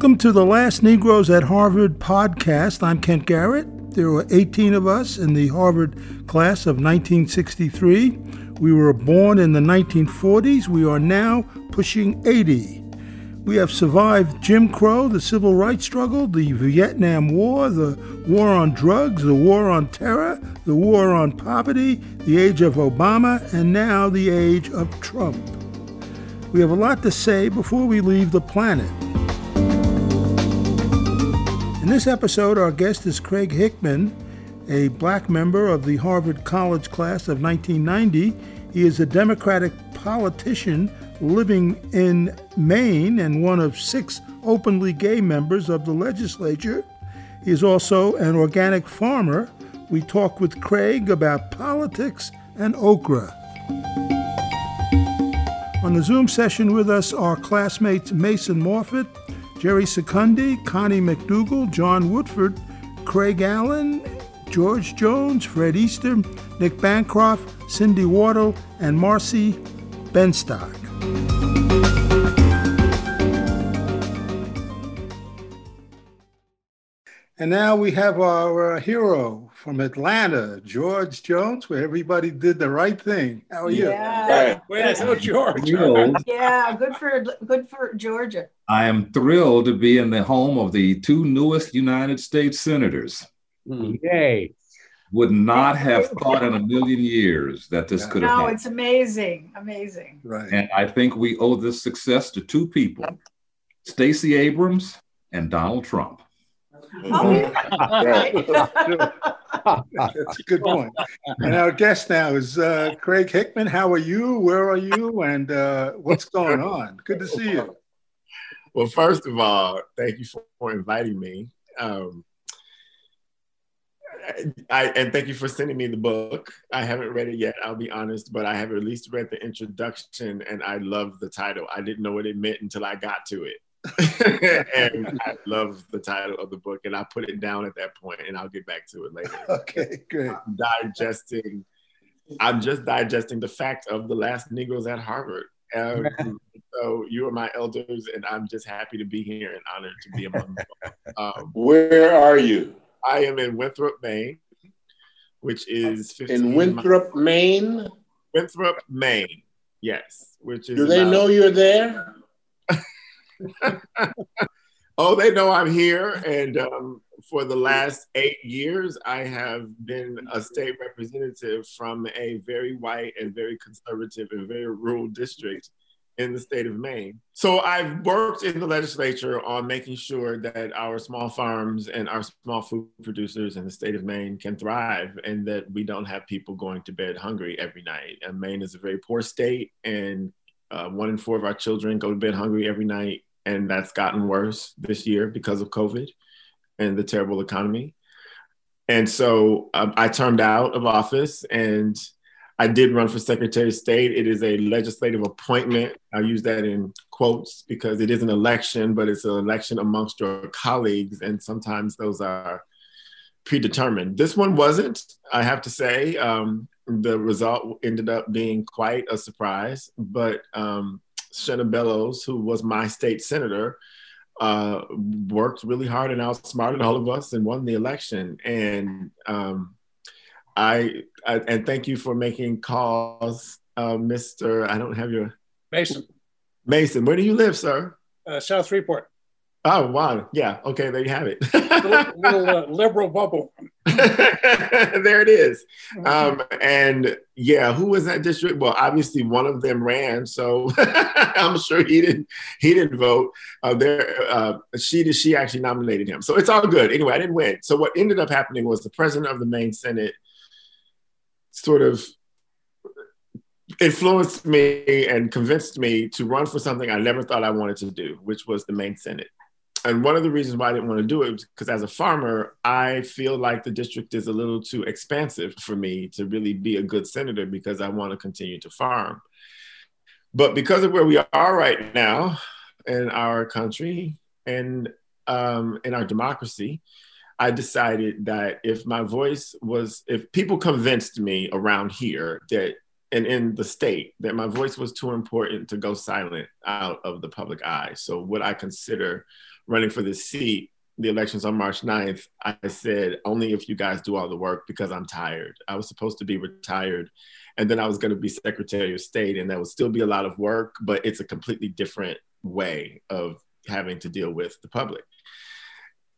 Welcome to the Last Negroes at Harvard podcast. I'm Kent Garrett. There were 18 of us in the Harvard class of 1963. We were born in the 1940s. We are now pushing 80. We have survived Jim Crow, the civil rights struggle, the Vietnam War, the war on drugs, the war on terror, the war on poverty, the age of Obama, and now the age of Trump. We have a lot to say before we leave the planet. In this episode, our guest is Craig Hickman, a black member of the Harvard College class of 1990. He is a Democratic politician living in Maine and one of six openly gay members of the legislature. He is also an organic farmer. We talk with Craig about politics and okra. On the Zoom session with us are classmates Mason Morfitt, Jerry Secundi, Connie McDougal, John Woodford, Craig Allen, George Jones, Fred Easter, Nick Bancroft, Cindy Wardle, and Marcy Benstock. And now we have our uh, hero from Atlanta, George Jones, where everybody did the right thing. How are you? Yeah. Way to go, George. yeah, good for good for Georgia. I am thrilled to be in the home of the two newest United States senators. Mm. Yay. Would not have thought in a million years that this could have No, happened. it's amazing, amazing. Right. And I think we owe this success to two people, Stacey Abrams and Donald Trump. That's a good point. And our guest now is uh, Craig Hickman. How are you? Where are you? And uh, what's going on? Good to see you. Well, first of all, thank you for, for inviting me. Um, I, and thank you for sending me the book. I haven't read it yet, I'll be honest, but I have at least read the introduction and I love the title. I didn't know what it meant until I got to it. and I love the title of the book and I put it down at that point and I'll get back to it later. Okay, great. I'm digesting, I'm just digesting the fact of the last Negroes at Harvard. Um, so you are my elders, and I'm just happy to be here and honored to be among them. Um, Where are you? I am in Winthrop, Maine, which is 15 In Winthrop, Maine? Winthrop, Maine. Yes, which is. Do they about- know you're there? Oh, they know I'm here, and um, for the last eight years, I have been a state representative from a very white and very conservative and very rural district in the state of Maine. So I've worked in the legislature on making sure that our small farms and our small food producers in the state of Maine can thrive and that we don't have people going to bed hungry every night. And Maine is a very poor state, and uh, one in four of our children go to bed hungry every night. And that's gotten worse this year because of COVID and the terrible economy. And so um, I turned out of office and I did run for Secretary of State. It is a legislative appointment. I use that in quotes because it is an election, but it's an election amongst your colleagues. And sometimes those are predetermined. This one wasn't, I have to say. Um, the result ended up being quite a surprise, but um, Shenna Bellows, who was my state senator, uh, worked really hard and outsmarted all of us and won the election. And um, I, I and thank you for making calls, uh, Mr. I don't have your Mason, Mason. Where do you live, sir? uh, South Freeport, Oh wow, yeah. Okay, there you have it. little, little uh, liberal bubble. there it is. Um, and yeah, who was that district? Well, obviously one of them ran, so I'm sure he didn't. He didn't vote. Uh, there, uh, she did she actually nominated him, so it's all good. Anyway, I didn't win. So what ended up happening was the president of the Maine Senate sort of influenced me and convinced me to run for something I never thought I wanted to do, which was the Maine Senate and one of the reasons why I didn't want to do it was because as a farmer, I feel like the district is a little too expansive for me to really be a good senator because I want to continue to farm. But because of where we are right now in our country and um, in our democracy, I decided that if my voice was, if people convinced me around here that, and in the state, that my voice was too important to go silent out of the public eye. So, what I consider running for this seat, the elections on March 9th, I said, only if you guys do all the work because I'm tired. I was supposed to be retired and then I was going to be Secretary of State, and that would still be a lot of work, but it's a completely different way of having to deal with the public.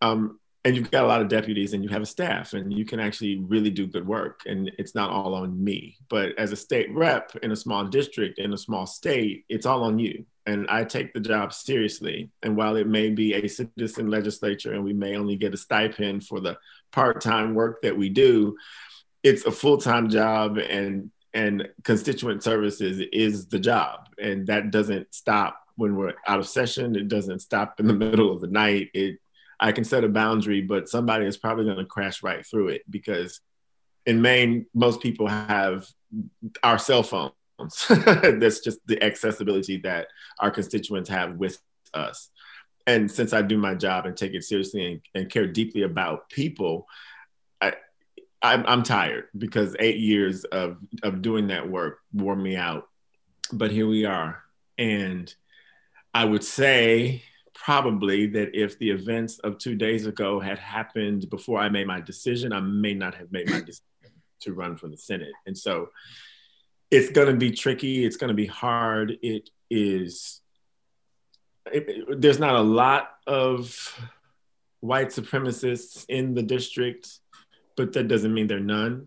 Um, and you've got a lot of deputies and you have a staff and you can actually really do good work. And it's not all on me but as a state rep in a small district in a small state it's all on you. And i take the job seriously. And while it may be a citizen legislature and we may only get a stipend for the part-time work that we do it's a full-time job and and constituent services is the job. And that doesn't stop when we're out of session. It doesn't stop in the middle of the night. It I can set a boundary, but somebody is probably going to crash right through it because in Maine, most people have our cell phones. That's just the accessibility that our constituents have with us. And since I do my job and take it seriously and, and care deeply about people, I, I'm, I'm tired because eight years of, of doing that work wore me out. But here we are. And I would say probably that if the events of two days ago had happened before I made my decision, I may not have made my decision to run for the Senate. And so it's going to be tricky. It's going to be hard. It is, it, it, there's not a lot of white supremacists in the district, but that doesn't mean they're none.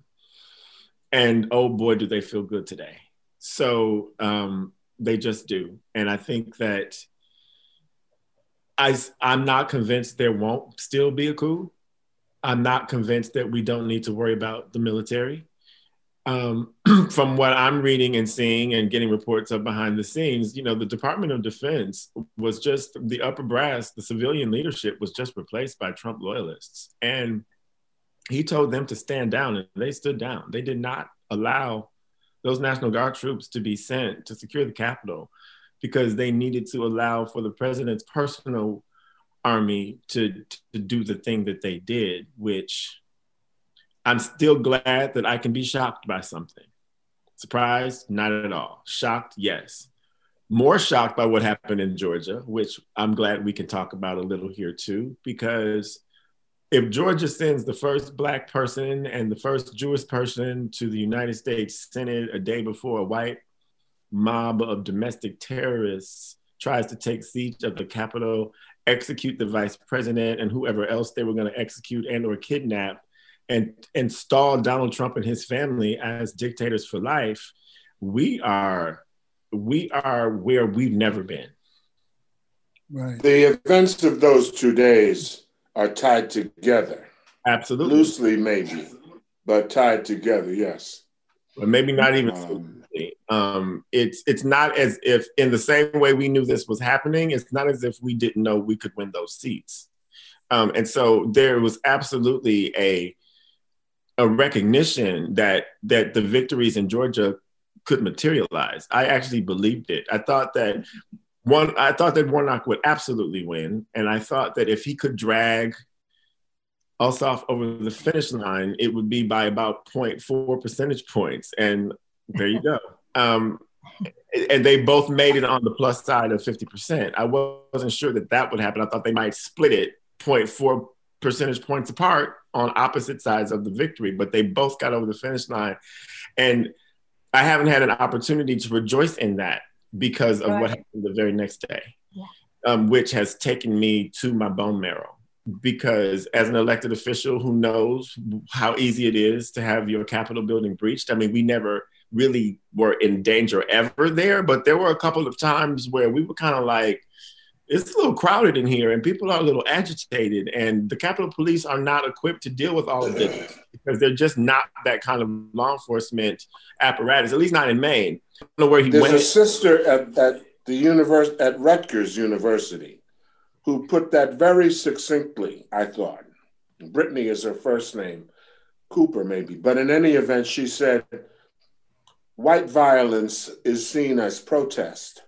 And oh boy, do they feel good today. So um, they just do. And I think that I, I'm not convinced there won't still be a coup. I'm not convinced that we don't need to worry about the military. Um, from what I'm reading and seeing and getting reports of behind the scenes, you know, the Department of Defense was just the upper brass, the civilian leadership was just replaced by Trump loyalists. And he told them to stand down and they stood down. They did not allow those National Guard troops to be sent to secure the Capitol because they needed to allow for the president's personal army to, to do the thing that they did, which I'm still glad that I can be shocked by something. Surprised? Not at all. Shocked? Yes. More shocked by what happened in Georgia, which I'm glad we can talk about a little here too, because if Georgia sends the first Black person and the first Jewish person to the United States Senate a day before a white mob of domestic terrorists tries to take siege of the Capitol, execute the vice president and whoever else they were going to execute and or kidnap, and install Donald Trump and his family as dictators for life, we are we are where we've never been. Right. The events of those two days are tied together. Absolutely. Loosely, maybe, but tied together, yes. But maybe not even um, um, it's it's not as if in the same way we knew this was happening. It's not as if we didn't know we could win those seats. Um, and so there was absolutely a a recognition that that the victories in Georgia could materialize. I actually believed it. I thought that one I thought that Warnock would absolutely win, and I thought that if he could drag Ossoff over the finish line, it would be by about 0.4 percentage points. And there you go. Um, and they both made it on the plus side of 50%. I wasn't sure that that would happen. I thought they might split it 0.4 percentage points apart on opposite sides of the victory, but they both got over the finish line. And I haven't had an opportunity to rejoice in that because of right. what happened the very next day, yeah. um, which has taken me to my bone marrow. Because as an elected official who knows how easy it is to have your Capitol building breached, I mean, we never really were in danger ever there, but there were a couple of times where we were kind of like, it's a little crowded in here and people are a little agitated and the Capitol Police are not equipped to deal with all of this because they're just not that kind of law enforcement apparatus, at least not in Maine. I don't know where he There's went. There's a sister at, at the universe at Rutgers University who put that very succinctly, I thought. Brittany is her first name, Cooper maybe. But in any event, she said, white violence is seen as protest.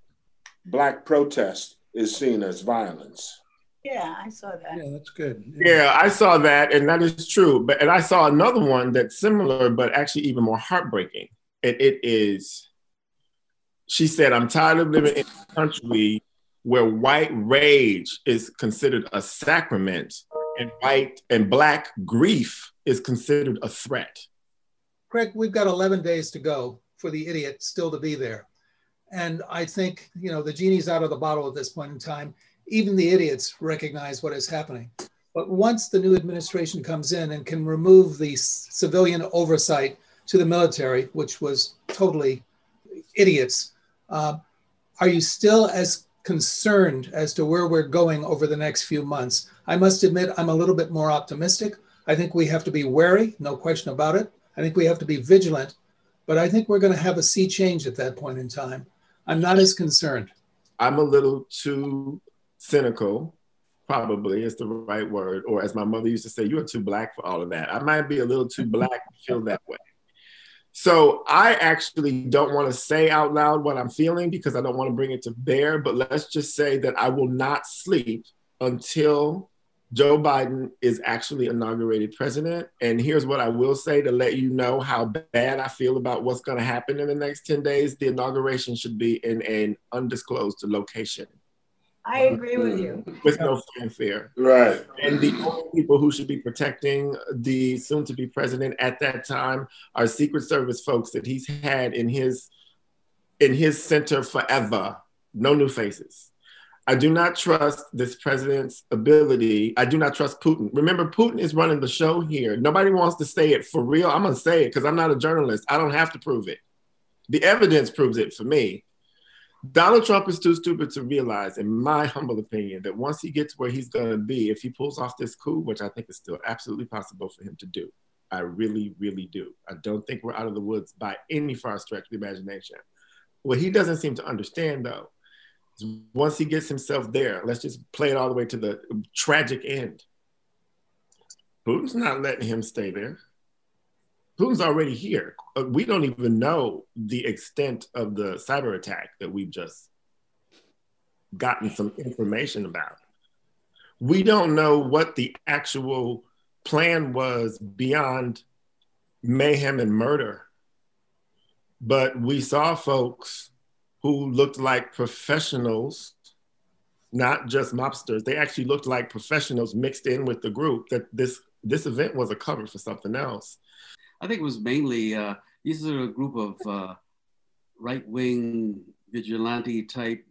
Black protest is seen as violence. Yeah, I saw that. Yeah, that's good. Yeah. yeah. I saw that, and that is true. But and I saw another one that's similar, but actually even more heartbreaking. And it is. She said, "I'm tired of living in a country where white rage is considered a sacrament and white and black grief is considered a threat. Craig, we've got 11 days to go for the idiot still to be there. And I think, you know, the genie's out of the bottle at this point in time. Even the idiots recognize what is happening. But once the new administration comes in and can remove the civilian oversight to the military, which was totally idiots, uh, are you still as concerned as to where we're going over the next few months? I must admit, I'm a little bit more optimistic. I think we have to be wary, no question about it. I think we have to be vigilant, but I think we're going to have a sea change at that point in time. I'm not as concerned. I'm a little too cynical, probably is the right word. Or as my mother used to say, you're too black for all of that. I might be a little too black to feel that way. So I actually don't want to say out loud what I'm feeling because I don't want to bring it to bear. But let's just say that I will not sleep until Joe Biden is actually inaugurated president. And here's what I will say to let you know how bad I feel about what's going to happen in the next 10 days. The inauguration should be in an undisclosed location. I agree with you. With no fanfare. Right. And the only people who should be protecting the soon to be president at that time are Secret Service folks that he's had in his in his center forever. No new faces. I do not trust this president's ability. I do not trust Putin. Remember, Putin is running the show here. Nobody wants to say it for real. I'm going to say it because I'm not a journalist. I don't have to prove it. The evidence proves it for me. Donald Trump is too stupid to realize, in my humble opinion, that once he gets where he's going to be, if he pulls off this coup, which I think is still absolutely possible for him to do, I really, really do. I don't think we're out of the woods by any far stretch of the imagination. What he doesn't seem to understand, though, once he gets himself there, let's just play it all the way to the tragic end. Putin's not letting him stay there. Putin's already here. Uh, we don't even know the extent of the cyber attack that we've just gotten some information about. We don't know what the actual plan was beyond mayhem and murder. But we saw folks who looked like professionals, not just mobsters. They actually looked like professionals mixed in with the group. That this this event was a cover for something else. I think it was mainly uh, these are a group of uh, right wing vigilante type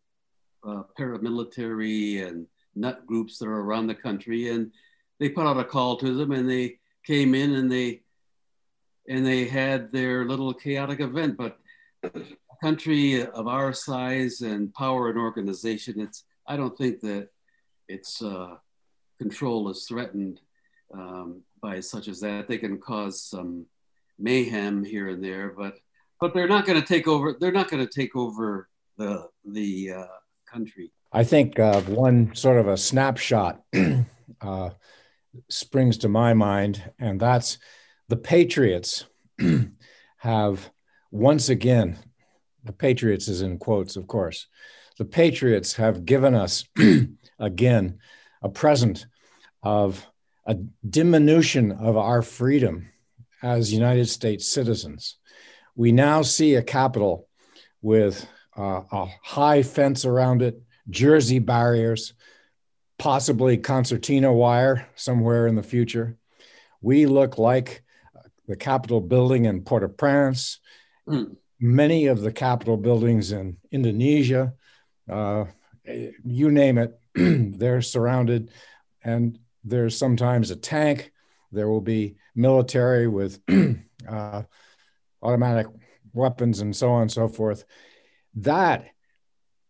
uh, paramilitary and nut groups that are around the country, and they put out a call to them, and they came in and they and they had their little chaotic event, but country of our size and power and organization, it's I don't think that its uh, control is threatened um, by such as that. They can cause some mayhem here and there, but but they're not going to take over. They're not going to take over the the uh, country. I think uh, one sort of a snapshot uh, springs to my mind, and that's the Patriots have once again the Patriots is in quotes, of course. The Patriots have given us again a present of a diminution of our freedom as United States citizens. We now see a Capitol with uh, a high fence around it, jersey barriers, possibly concertina wire somewhere in the future. We look like the Capitol building in Port au Prince. Mm many of the Capitol buildings in Indonesia, uh, you name it, they're surrounded, and there's sometimes a tank. There will be military with uh, automatic weapons and so on and so forth. That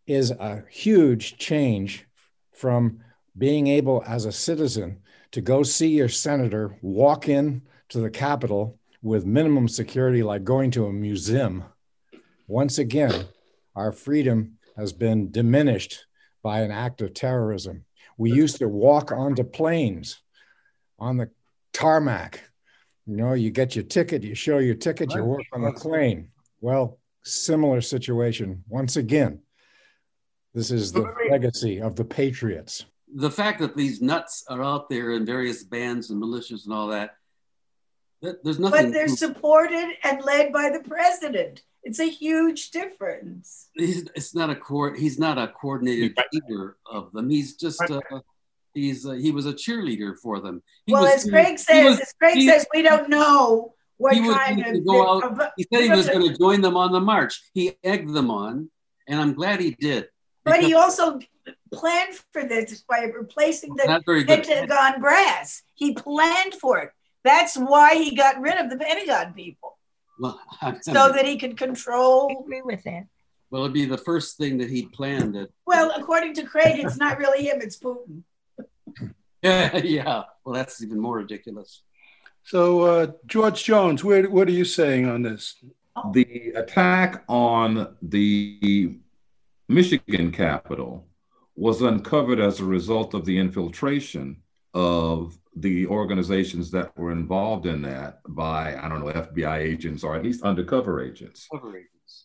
is a huge change from being able as a citizen to go see your senator walk in to the Capitol with minimum security, like going to a museum once again, our freedom has been diminished by an act of terrorism. We used to walk onto planes on the tarmac. You know, you get your ticket, you show your ticket, you work on the plane. Well, similar situation. Once again, this is the legacy of the Patriots. The fact that these nuts are out there in various bands and militias and all that, there's nothing. But they're supported and led by the president. It's a huge difference. He's, it's not a court. He's not a coordinated leader of them. He's just uh, he's uh, he was a cheerleader for them. He well, was, as Craig says, was, as Craig he, says, we don't know what he kind going to of. go of- out. He said he was going to join them on the march. He egged them on, and I'm glad he did. But he also planned for this by replacing the Not very good. Pentagon brass. He planned for it. That's why he got rid of the Pentagon people, Well, so that he could control. agree with that. well, it'd be the first thing that he'd planned. That, Well, according to Craig, it's not really him; it's Putin. yeah, yeah. Well, that's even more ridiculous. So, uh, George Jones, where, what are you saying on this? The attack on the Michigan Capitol was uncovered as a result of the infiltration of the organizations that were involved in that by, I don't know, FBI agents or at least undercover agents.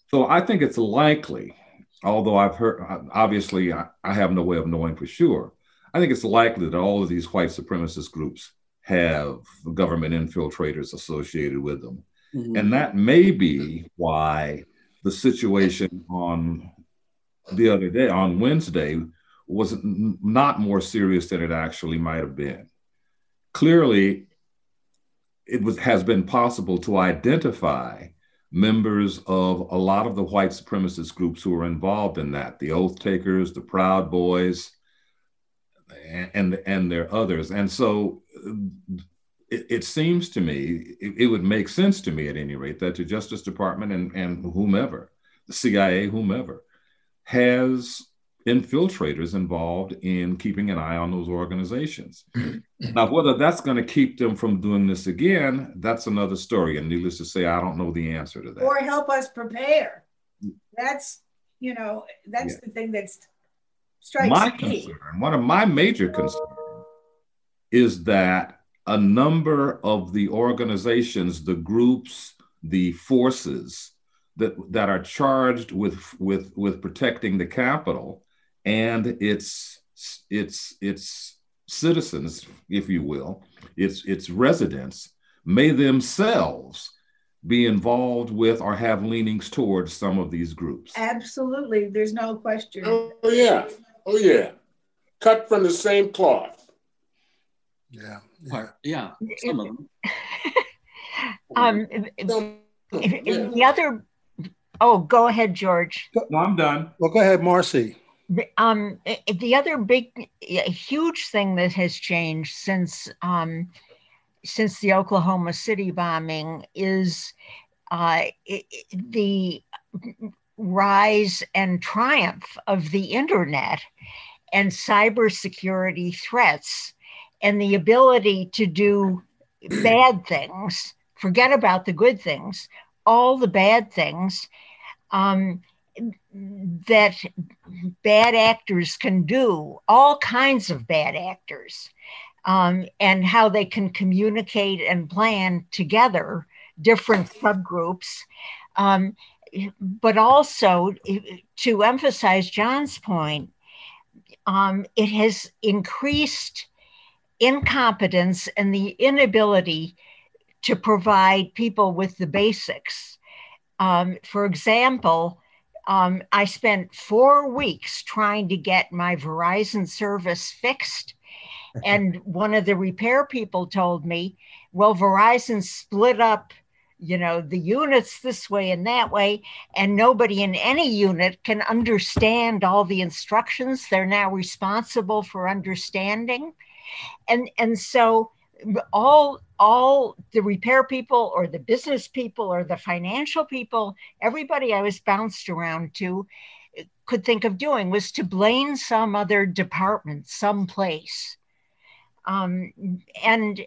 So I think it's likely, although I've heard, obviously, I, I have no way of knowing for sure. I think it's likely that all of these white supremacist groups have government infiltrators associated with them. Mhm. And that may be why the situation on the other day, on Wednesday, was not more serious than it actually might have been. Clearly, it was, has been possible to identify members of a lot of the white supremacist groups who were involved in that the Oath Takers, the Proud Boys, and, and, and there others. And so it, it seems to me, it, it would make sense to me at any rate, that the Justice Department and, and whomever, the CIA, whomever, has infiltrators involved in keeping an eye on those organizations. now, whether that's going to keep them from doing this again, that's another story. And needless to say, I don't know the answer to that. or help us prepare. Mm. That's you know that's the thing that's strikes my me. concern, one of my major concerns, is that a number of the organizations, the groups, the forces that that are charged with with with protecting the capital and its its its citizens, if you will, its its residents, may themselves be involved with or have leanings towards some of these groups. Absolutely, there's no question. Oh yeah, oh yeah, cut from the same cloth. Yeah, Part- yeah, some of them. Um, the other, oh, go ahead, George. No, I'm done. Well, go ahead, Marcy. Um, the other big, huge thing that has changed since um, since the Oklahoma City bombing is uh, the rise and triumph of the internet and cybersecurity threats and the ability to do bad things, forget about the good things, all the bad things um, that bad actors can do, all kinds of bad actors, um, and how they can communicate and plan together different subgroups. Um, but also, to emphasize John's point, um, it has increased incompetence and the inability to provide people with the basics. Um, for example, um, I spent four weeks trying to get my Verizon service fixed. And one of the repair people told me, well, Verizon split up, you know, the units this way and that way, and nobody in any unit can understand all the instructions they're now responsible for understanding. And, and so all all the repair people or the business people or the financial people everybody i was bounced around to could think of doing was to blame some other department someplace. Um, and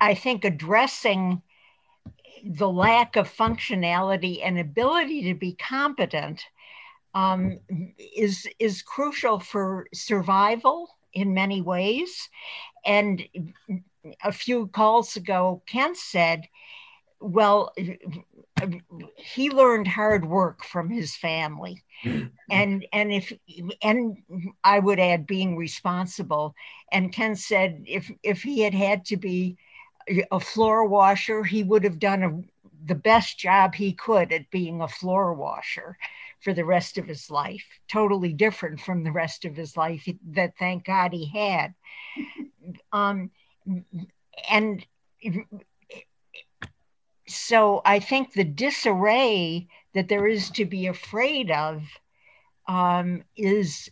i think addressing the lack of functionality and ability to be competent um, is is crucial for survival in many ways and a few calls ago, Kent said, well, he learned hard work from his family. Mm-hmm. and and if and I would add being responsible. And Ken said if if he had had to be a floor washer, he would have done a the best job he could at being a floor washer for the rest of his life, totally different from the rest of his life that thank God he had. Um, and so I think the disarray that there is to be afraid of um, is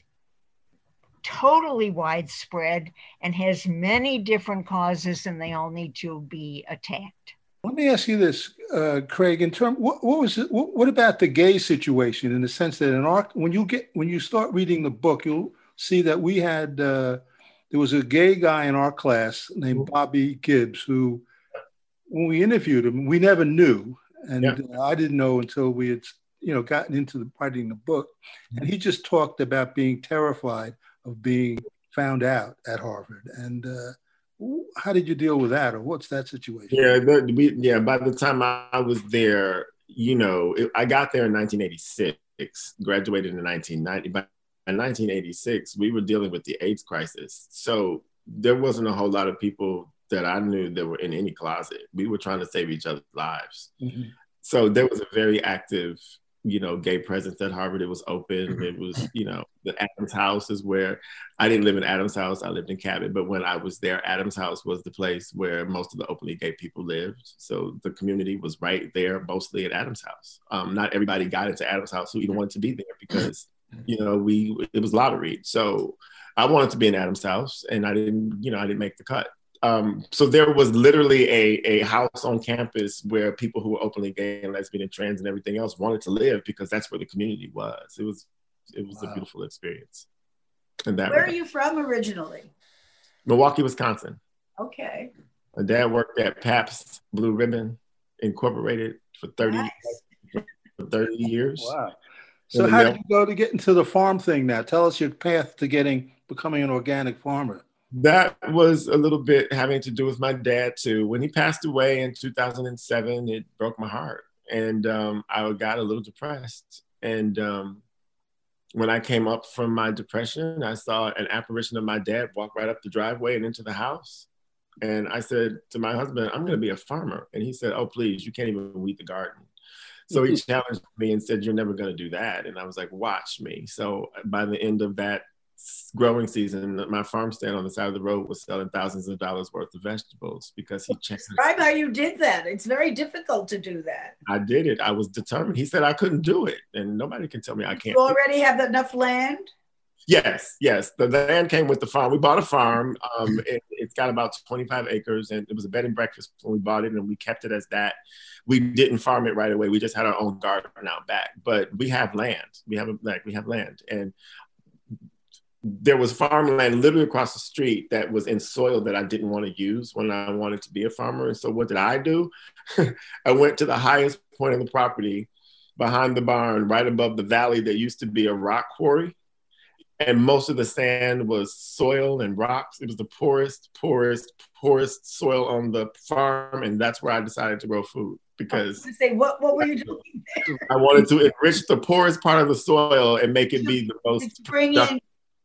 totally widespread and has many different causes, and they all need to be attacked. Let me ask you this, uh, Craig. In term, what, what was it, what, what, about the gay situation? In the sense that in our when you get when you start reading the book, you'll see that we had uh, there was a gay guy in our class named Bobby Gibbs who, when we interviewed him, we never knew, and yeah. uh, I didn't know until we had you know gotten into the, writing the book, and he just talked about being terrified of being found out at Harvard and uh, how did you deal with that, or what's that situation? Yeah, the, we, yeah. By the time I was there, you know, it, I got there in 1986, graduated in 1990. By 1986, we were dealing with the AIDS crisis, so there wasn't a whole lot of people that I knew that were in any closet. We were trying to save each other's lives. Mm-hmm. So there was a very active you know, gay presence at Harvard. It was open. Mm-hmm. It was, you know, the Adams House is where I didn't live in Adams House. I lived in Cabot. But when I was there, Adams House was the place where most of the openly gay people lived. So the community was right there, mostly at Adams House. Um, not everybody got into Adams House who even wanted to be there because, you know, we it was lottery. So I wanted to be in Adams House, and I didn't, you know, I didn't make the cut um, so there was literally a, a house on campus where people who were openly gay and lesbian and trans and everything else wanted to live because that's where the community was. It was it was wow. a beautiful experience. And that where are you from originally? Milwaukee, Wisconsin. Okay. My dad worked at Pabst Blue Ribbon Incorporated for 30, nice. for 30 years. Wow. So how did you go to get into the farm thing now? Tell us your path to getting becoming an organic farmer that was a little bit having to do with my dad too. When he passed away in 2007, it broke my heart, and um, I got a little depressed. And um, when I came up from my depression, I saw an apparition of my dad walk right up the driveway and into the house. And I said to my husband, "I'm going to be a farmer." And he said, "Oh, please, you can't even weed the garden." So he challenged me and said, "You're never going to do that." And I was like, "Watch me." So by the end of that growing season, my farm stand on the side of the road was selling thousands of dollars worth of vegetables because he checked. Describe how you did that. It's very difficult to do that. I did it. I was determined. He said I couldn't do it, and nobody can tell me I can't. You already have enough land. Yes, yes. The land came with the farm. We bought a farm. Um, it, has got about 25 acres, and it was a bed and breakfast when we bought it, and we kept it as that. We didn't farm it right away. We just had our own garden out back, but we have land. We have a, like we have land, and there was farmland literally across the street that was in soil that I didn't want to use when I wanted to be a farmer. And so what did I do? I went to the highest point of the property behind the barn, right above the valley that used to be a rock quarry. And most of the sand was soil and rocks. It was the poorest, poorest, poorest soil on the farm. And that's where I decided to grow food because I say what what were you doing? I wanted to enrich the poorest part of the soil and make it be the most bring in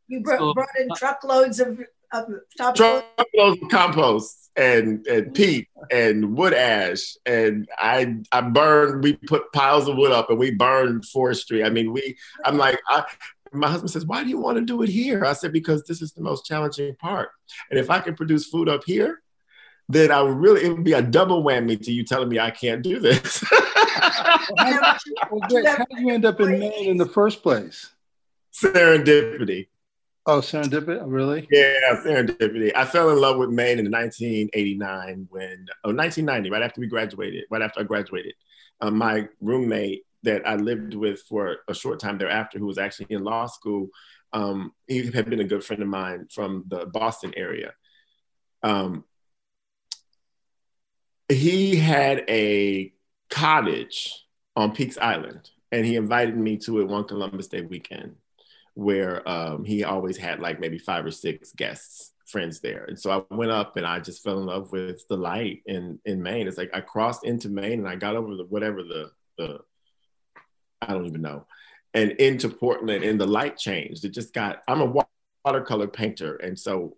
you brought, so, brought in uh, truckloads of, of truckloads of compost and and peat and wood ash and I I burned. We put piles of wood up and we burned forestry. I mean, we. I'm like I. My husband says, "Why do you want to do it here?" I said, "Because this is the most challenging part, and if I can produce food up here, then I would really it would be a double whammy to you telling me I can't do this." well, how, well, how did you end up in Maine in the first place? Serendipity. Oh, serendipity, really? Yeah, serendipity. I fell in love with Maine in 1989 when, oh, 1990, right after we graduated, right after I graduated. Um, my roommate that I lived with for a short time thereafter, who was actually in law school, um, he had been a good friend of mine from the Boston area. Um, he had a cottage on Peaks Island, and he invited me to it one Columbus Day weekend where um, he always had like maybe five or six guests friends there and so i went up and i just fell in love with the light in in maine it's like i crossed into maine and i got over the whatever the the i don't even know and into portland and the light changed it just got i'm a watercolor painter and so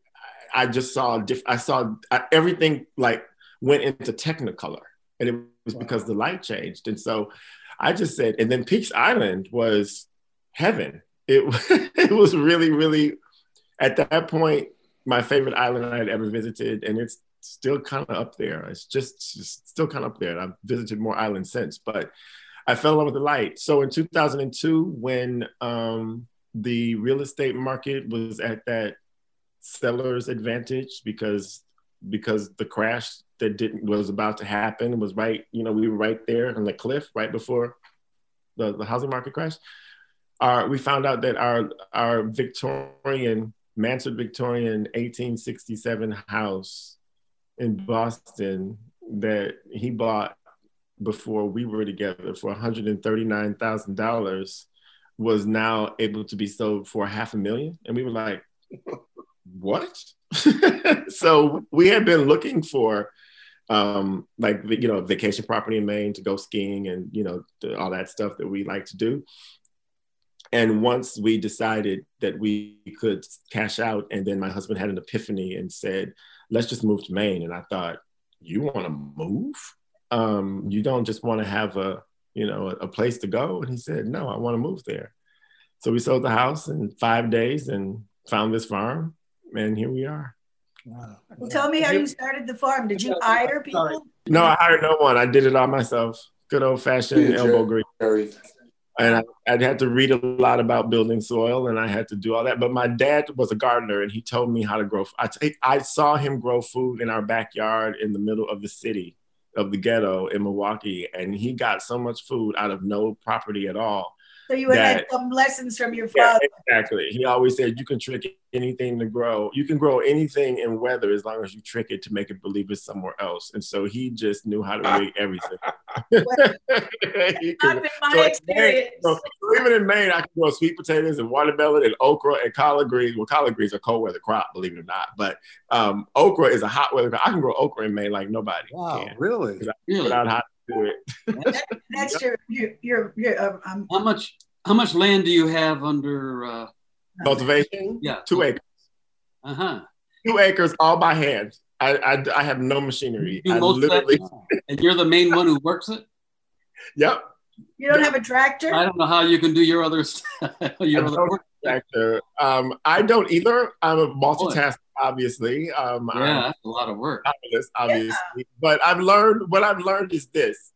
i just saw diff- i saw I, everything like went into technicolor and it was wow. because the light changed. And so I just said, and then Peaks Island was heaven. It it was really really at that point my favorite island I had ever visited, and it's still kind of up there. It's just, just still kind of up there. And I've visited more islands since, but I fell in love with the light. So in 2002, when um, the real estate market was at that seller's advantage because because the crash that didn't was about to happen was right, you know, we were right there on the cliff right before the, the housing market crash. Our, we found out that our our Victorian Mansard Victorian 1867 house in Boston that he bought before we were together for $139,000 was now able to be sold for half a million. And we were like, what? so we had been looking for um, like, you know, vacation property in Maine to go skiing and, you know, all that stuff that we like to do. And once we decided that we could cash out, and then my husband had an epiphany and said, let's just move to Maine. And I thought, you want to move? Um, you don't just want to have a, you know, a, a place to go. And he said, no, I want to move there. So we sold the house in five days and found this farm, and here we are. Wow. Well, tell me how you started the farm. Did you hire people? No, I hired no one. I did it all myself. Good old fashioned elbow grease and I, would had to read a lot about building soil and I had to do all that. But my dad was a gardener and he told me how to grow. I, t- I saw him grow food in our backyard in the middle of the city of the ghetto in Milwaukee. And he got so much food out of no property at all so you that, had some lessons from your father. Yeah, exactly. He always said you can trick anything to grow. You can grow anything in weather as long as you trick it to make it believe it's somewhere else. And so he just knew how to rig everything. Not been my so experience. so even in Maine, I can grow sweet potatoes and watermelon and okra and collard greens. Well, collard greens are cold weather crop, believe it or not. But um, okra is a hot weather crop. I can grow okra in Maine like nobody. Wow, can. really? Without hot do it. That, that's your your your, your uh, um, how much how much land do you have under uh, cultivation? Yeah, two acres. Uh huh. Two acres, all by hand. I I, I have no machinery. I literally... and you're the main one who works it. Yep. You don't yep. have a tractor. I don't know how you can do your other stuff. your other work. Tractor. Um, I don't either. I'm a multitasker obviously. Um, yeah, that's a lot of work. Obvious, obviously. Yeah. But I've learned what I've learned is this: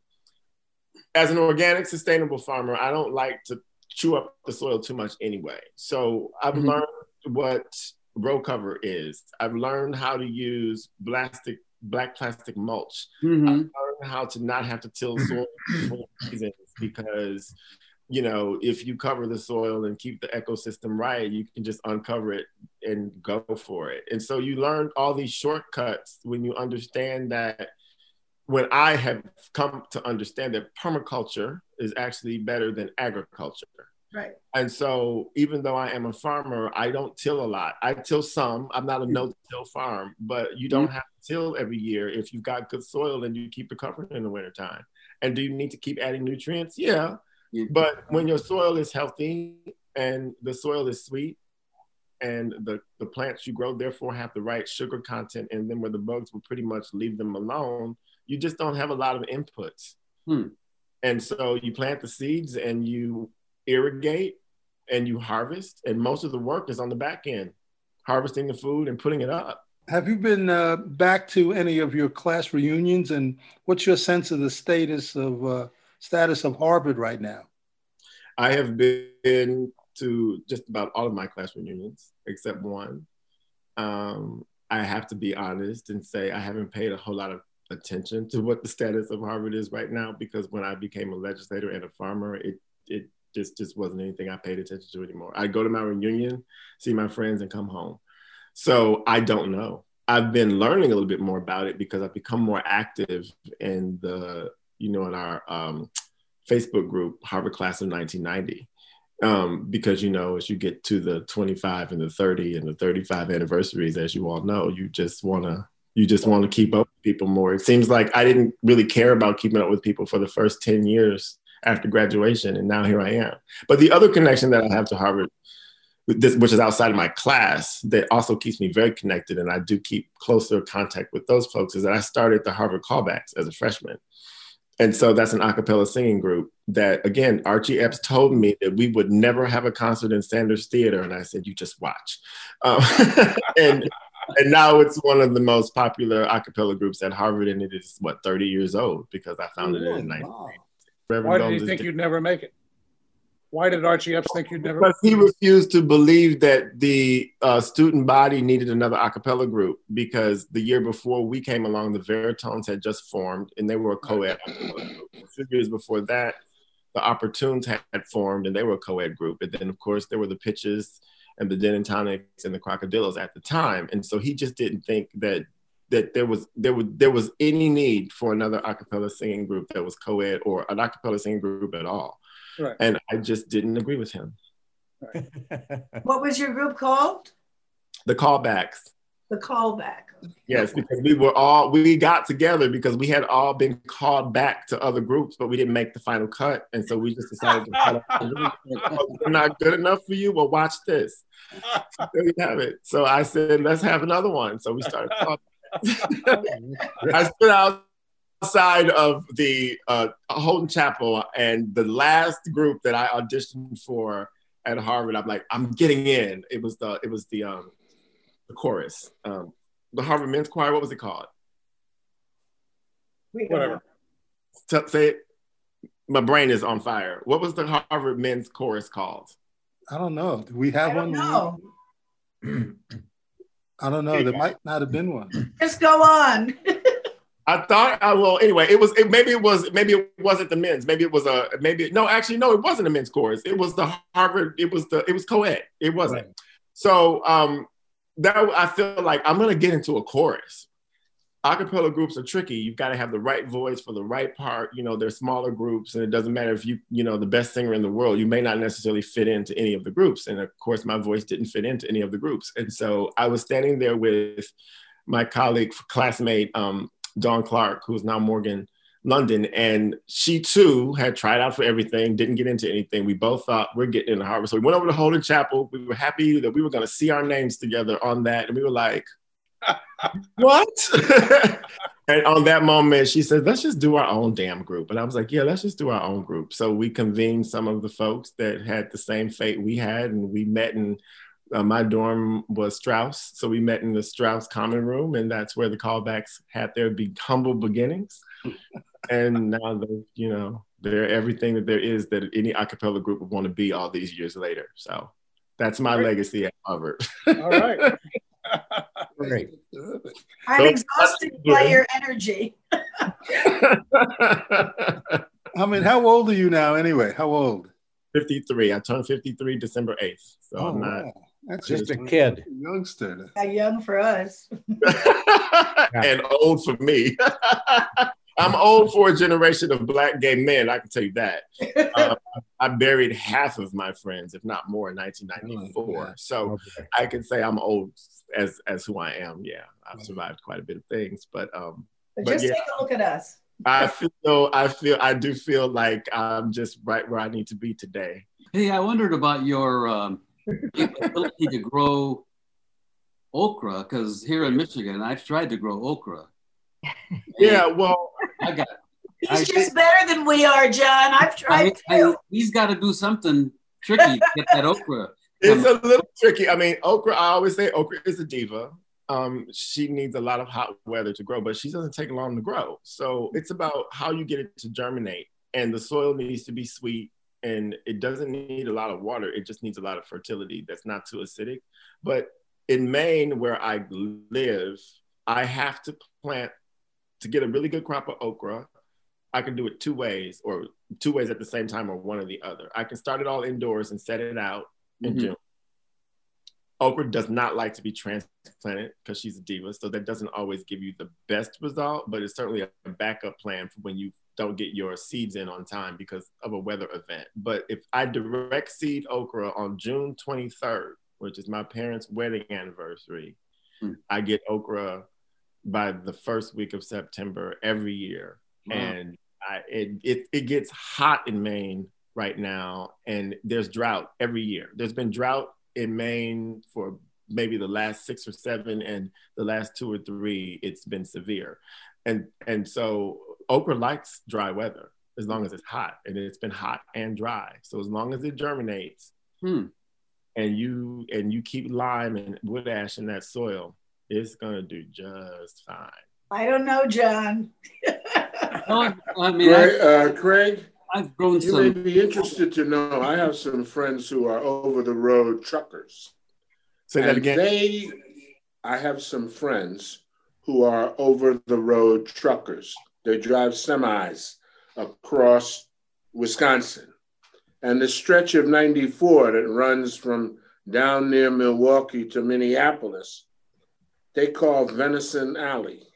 as an organic, sustainable farmer, I don't like to chew up the soil too much anyway. So I've mm-hmm. learned what row cover is. I've learned how to use plastic, black plastic mulch. Mm-hmm. I've learned how to not have to till soil seasons because you know, if you cover the soil and keep the ecosystem right, you can just uncover it and go for it. And so you learn all these shortcuts when you understand that when I have come to understand that permaculture is actually better than agriculture. Right. And so even though I am a farmer, I don't till a lot. I till some. I'm not a mm-hmm. no-till farm, but you don't mm-hmm. have to till every year if you've got good soil and you keep it covered in the wintertime. And do you need to keep adding nutrients? Yeah. But when your soil is healthy and the soil is sweet and the, the plants you grow therefore have the right sugar content and then where the bugs will pretty much leave them alone, you just don't have a lot of inputs. Hmm. And so you plant the seeds and you irrigate and you harvest, and most of the work is on the back end, harvesting the food and putting it up. Have you been uh, back to any of your class reunions, and what's your sense of the status of uh, status of Harvard right now? I have been to just about all of my class reunions except one. Um, I have to be honest and say I haven't paid a whole lot of attention to what the status of Harvard is right now because when I became a legislator and a farmer, it it just just wasn't anything I paid attention to anymore. I go to my reunion, see my friends, and come home. So I don't know. I've been learning a little bit more about it because I've become more active in the you know in our um, Facebook group Harvard Class of 1990 um, because you know as you get to the 25 and the 30 and the 35 anniversaries as you all know you just want to you just want to keep up with people more. It seems like i didn't really care about keeping up with people for the first 10 years after graduation and now here i am. But the other connection that i have to harvard this, which is outside of my class, that also keeps me very connected, and I do keep closer contact with those folks. Is that I started the Harvard Callbacks as a freshman, and so that's an a cappella singing group. That again, Archie Epps told me that we would never have a concert in Sanders Theater, and I said, "You just watch," um, and. And now it's one of the most popular a cappella groups at Harvard, and it is what 30 years old because I founded it in 1980. Why did you think you'd never make it? Why did Archie Epps think you'd never? Because he refused to believe that the uh, student body needed another a cappella group because the year before we came along, the Veritones had just formed and they were a co-ed. a few years before that, the Opportunes had formed and they were a co-ed group. And then of course there were the Pitches and the Din & Tonics and the Krokodiloes at the time. And so he just didn't think that that there was there was there was any need for another a cappella singing group that was co-ed or an a cappella singing group at all. Right. And I just didn't agree with him. Right. what was your group called? The Callbacks. The Callback. Yes, because we were all we got together because we had all been called back to other groups, but we didn't make the final cut, and so we just decided to cut We're not good enough for you. Well, watch this. So there you have it. So I said, let's have another one. So we started. I stood out outside of the uh, Holden Chapel, and the last group that I auditioned for at Harvard, I'm like, I'm getting in. It was the it was the um the chorus, um, the Harvard Men's Choir. What was it called? Whatever. say it. My brain is on fire. What was the Harvard Men's Chorus called? I don't know. Do we have I one? Know. I don't know. There might not have been one. Just go on. I thought I will. Anyway, it was. It, maybe it was. Maybe it wasn't the men's. Maybe it was a. Maybe no. Actually, no. It wasn't a men's chorus. It was the Harvard. It was the. It was co-ed. It wasn't. Right. So um, that I feel like I'm gonna get into a chorus. Acapella groups are tricky. You've got to have the right voice for the right part. You know, they're smaller groups, and it doesn't matter if you, you know, the best singer in the world. You may not necessarily fit into any of the groups. And of course, my voice didn't fit into any of the groups. And so I was standing there with my colleague, classmate um, Dawn Clark, who's now Morgan London, and she too had tried out for everything, didn't get into anything. We both thought we're getting into Harvard. So we went over to Holden Chapel. We were happy that we were going to see our names together on that. And we were like, what? and on that moment, she said, let's just do our own damn group. And I was like, yeah, let's just do our own group. So we convened some of the folks that had the same fate we had, and we met in uh, my dorm was Straus, so we met in the Straus common room, and that's where the callbacks had their be humble beginnings. and now they, you know, they're everything that there is that any a cappella group would want to be all these years later. So that's my right. legacy at Harvard. all right. Great. I'm exhausted by your energy. I mean, how old are you now anyway? How old? 53. I turned 53 December 8th. So oh, I'm not. Wow. That's just a kid. youngster. A young for us. and old for me. I'm old for a generation of black gay men. I can tell you that. Uh, I buried half of my friends, if not more, in 1994. Oh, so okay. I can say I'm old as as who I am. Yeah, I've survived quite a bit of things, but um. But, but just yeah, take a look at us. I feel, I feel, I do feel like I'm just right where I need to be today. Hey, I wondered about your um, ability to grow okra because here in Michigan, I've tried to grow okra. yeah, well, I got. He's I, just better than we are, John. I've tried I, I, he's got to do something tricky to get that okra. It's a little tricky. I mean, okra. I always say okra is a diva. Um, she needs a lot of hot weather to grow, but she doesn't take long to grow. So it's about how you get it to germinate, and the soil needs to be sweet and it doesn't need a lot of water. It just needs a lot of fertility that's not too acidic. But in Maine, where I live, I have to plant to get a really good crop of okra. I can do it two ways, or two ways at the same time, or one or the other. I can start it all indoors and set it out in mm-hmm. June. Okra does not like to be transplanted because she's a diva, so that doesn't always give you the best result, but it's certainly a backup plan for when you don't get your seeds in on time because of a weather event. But if I direct seed okra on June 23rd, which is my parents' wedding anniversary, mm. I get okra by the first week of September every year. Wow. And I, it, it, it gets hot in Maine right now, and there's drought every year. There's been drought in Maine for maybe the last six or seven, and the last two or three, it's been severe. And and so okra likes dry weather as long as it's hot, and it's been hot and dry. So as long as it germinates, Hmm. and you and you keep lime and wood ash in that soil, it's gonna do just fine. I don't know, John. Oh, I mean, Craig, I, uh, Craig, I've grown you may be interested to know I have some friends who are over the road truckers. Say that again. They, I have some friends who are over the road truckers. They drive semis across Wisconsin. And the stretch of 94 that runs from down near Milwaukee to Minneapolis, they call Venison Alley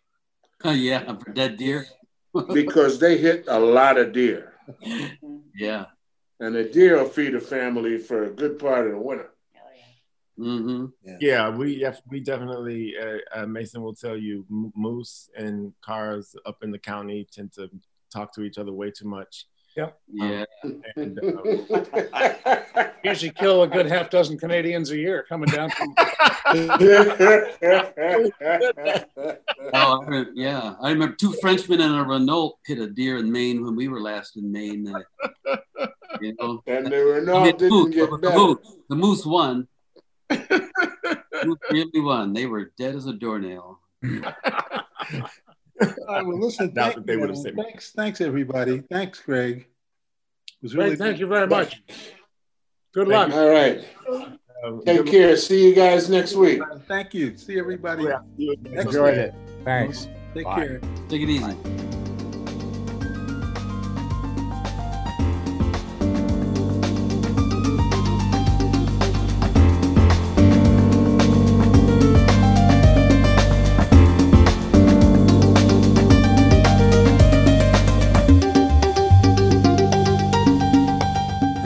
Oh, yeah, for dead deer. because they hit a lot of deer. Yeah. And the deer will feed a family for a good part of the winter. Mm-hmm. Yeah, we def- we definitely. Uh, uh, Mason will tell you, m- moose and cars up in the county tend to talk to each other way too much. Yeah. And, uh, Usually kill a good half dozen Canadians a year coming down from. Oh, I remember, yeah. I remember two Frenchmen and a Renault hit a deer in Maine when we were last in Maine. Uh, you know, and the Renault I mean, didn't moose, get the, moose, the moose won. Moose really won. They were dead as a doornail. Uh, well, listen, thank, that they would have said- thanks, thanks, everybody. Thanks, Greg. It was Great, really thank you very much. Good Thank luck. All right. um, Take good- care. See you guys next week. Thank you. See everybody. Yeah, you- Enjoyed week. it. Thanks. Take Bye. care. Take it easy.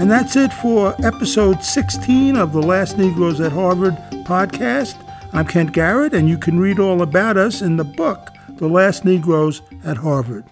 And that's it for episode 16 of the Last Negroes at Harvard podcast. I'm Kent Garrett, and you can read all about us in the book, The Last Negroes at Harvard.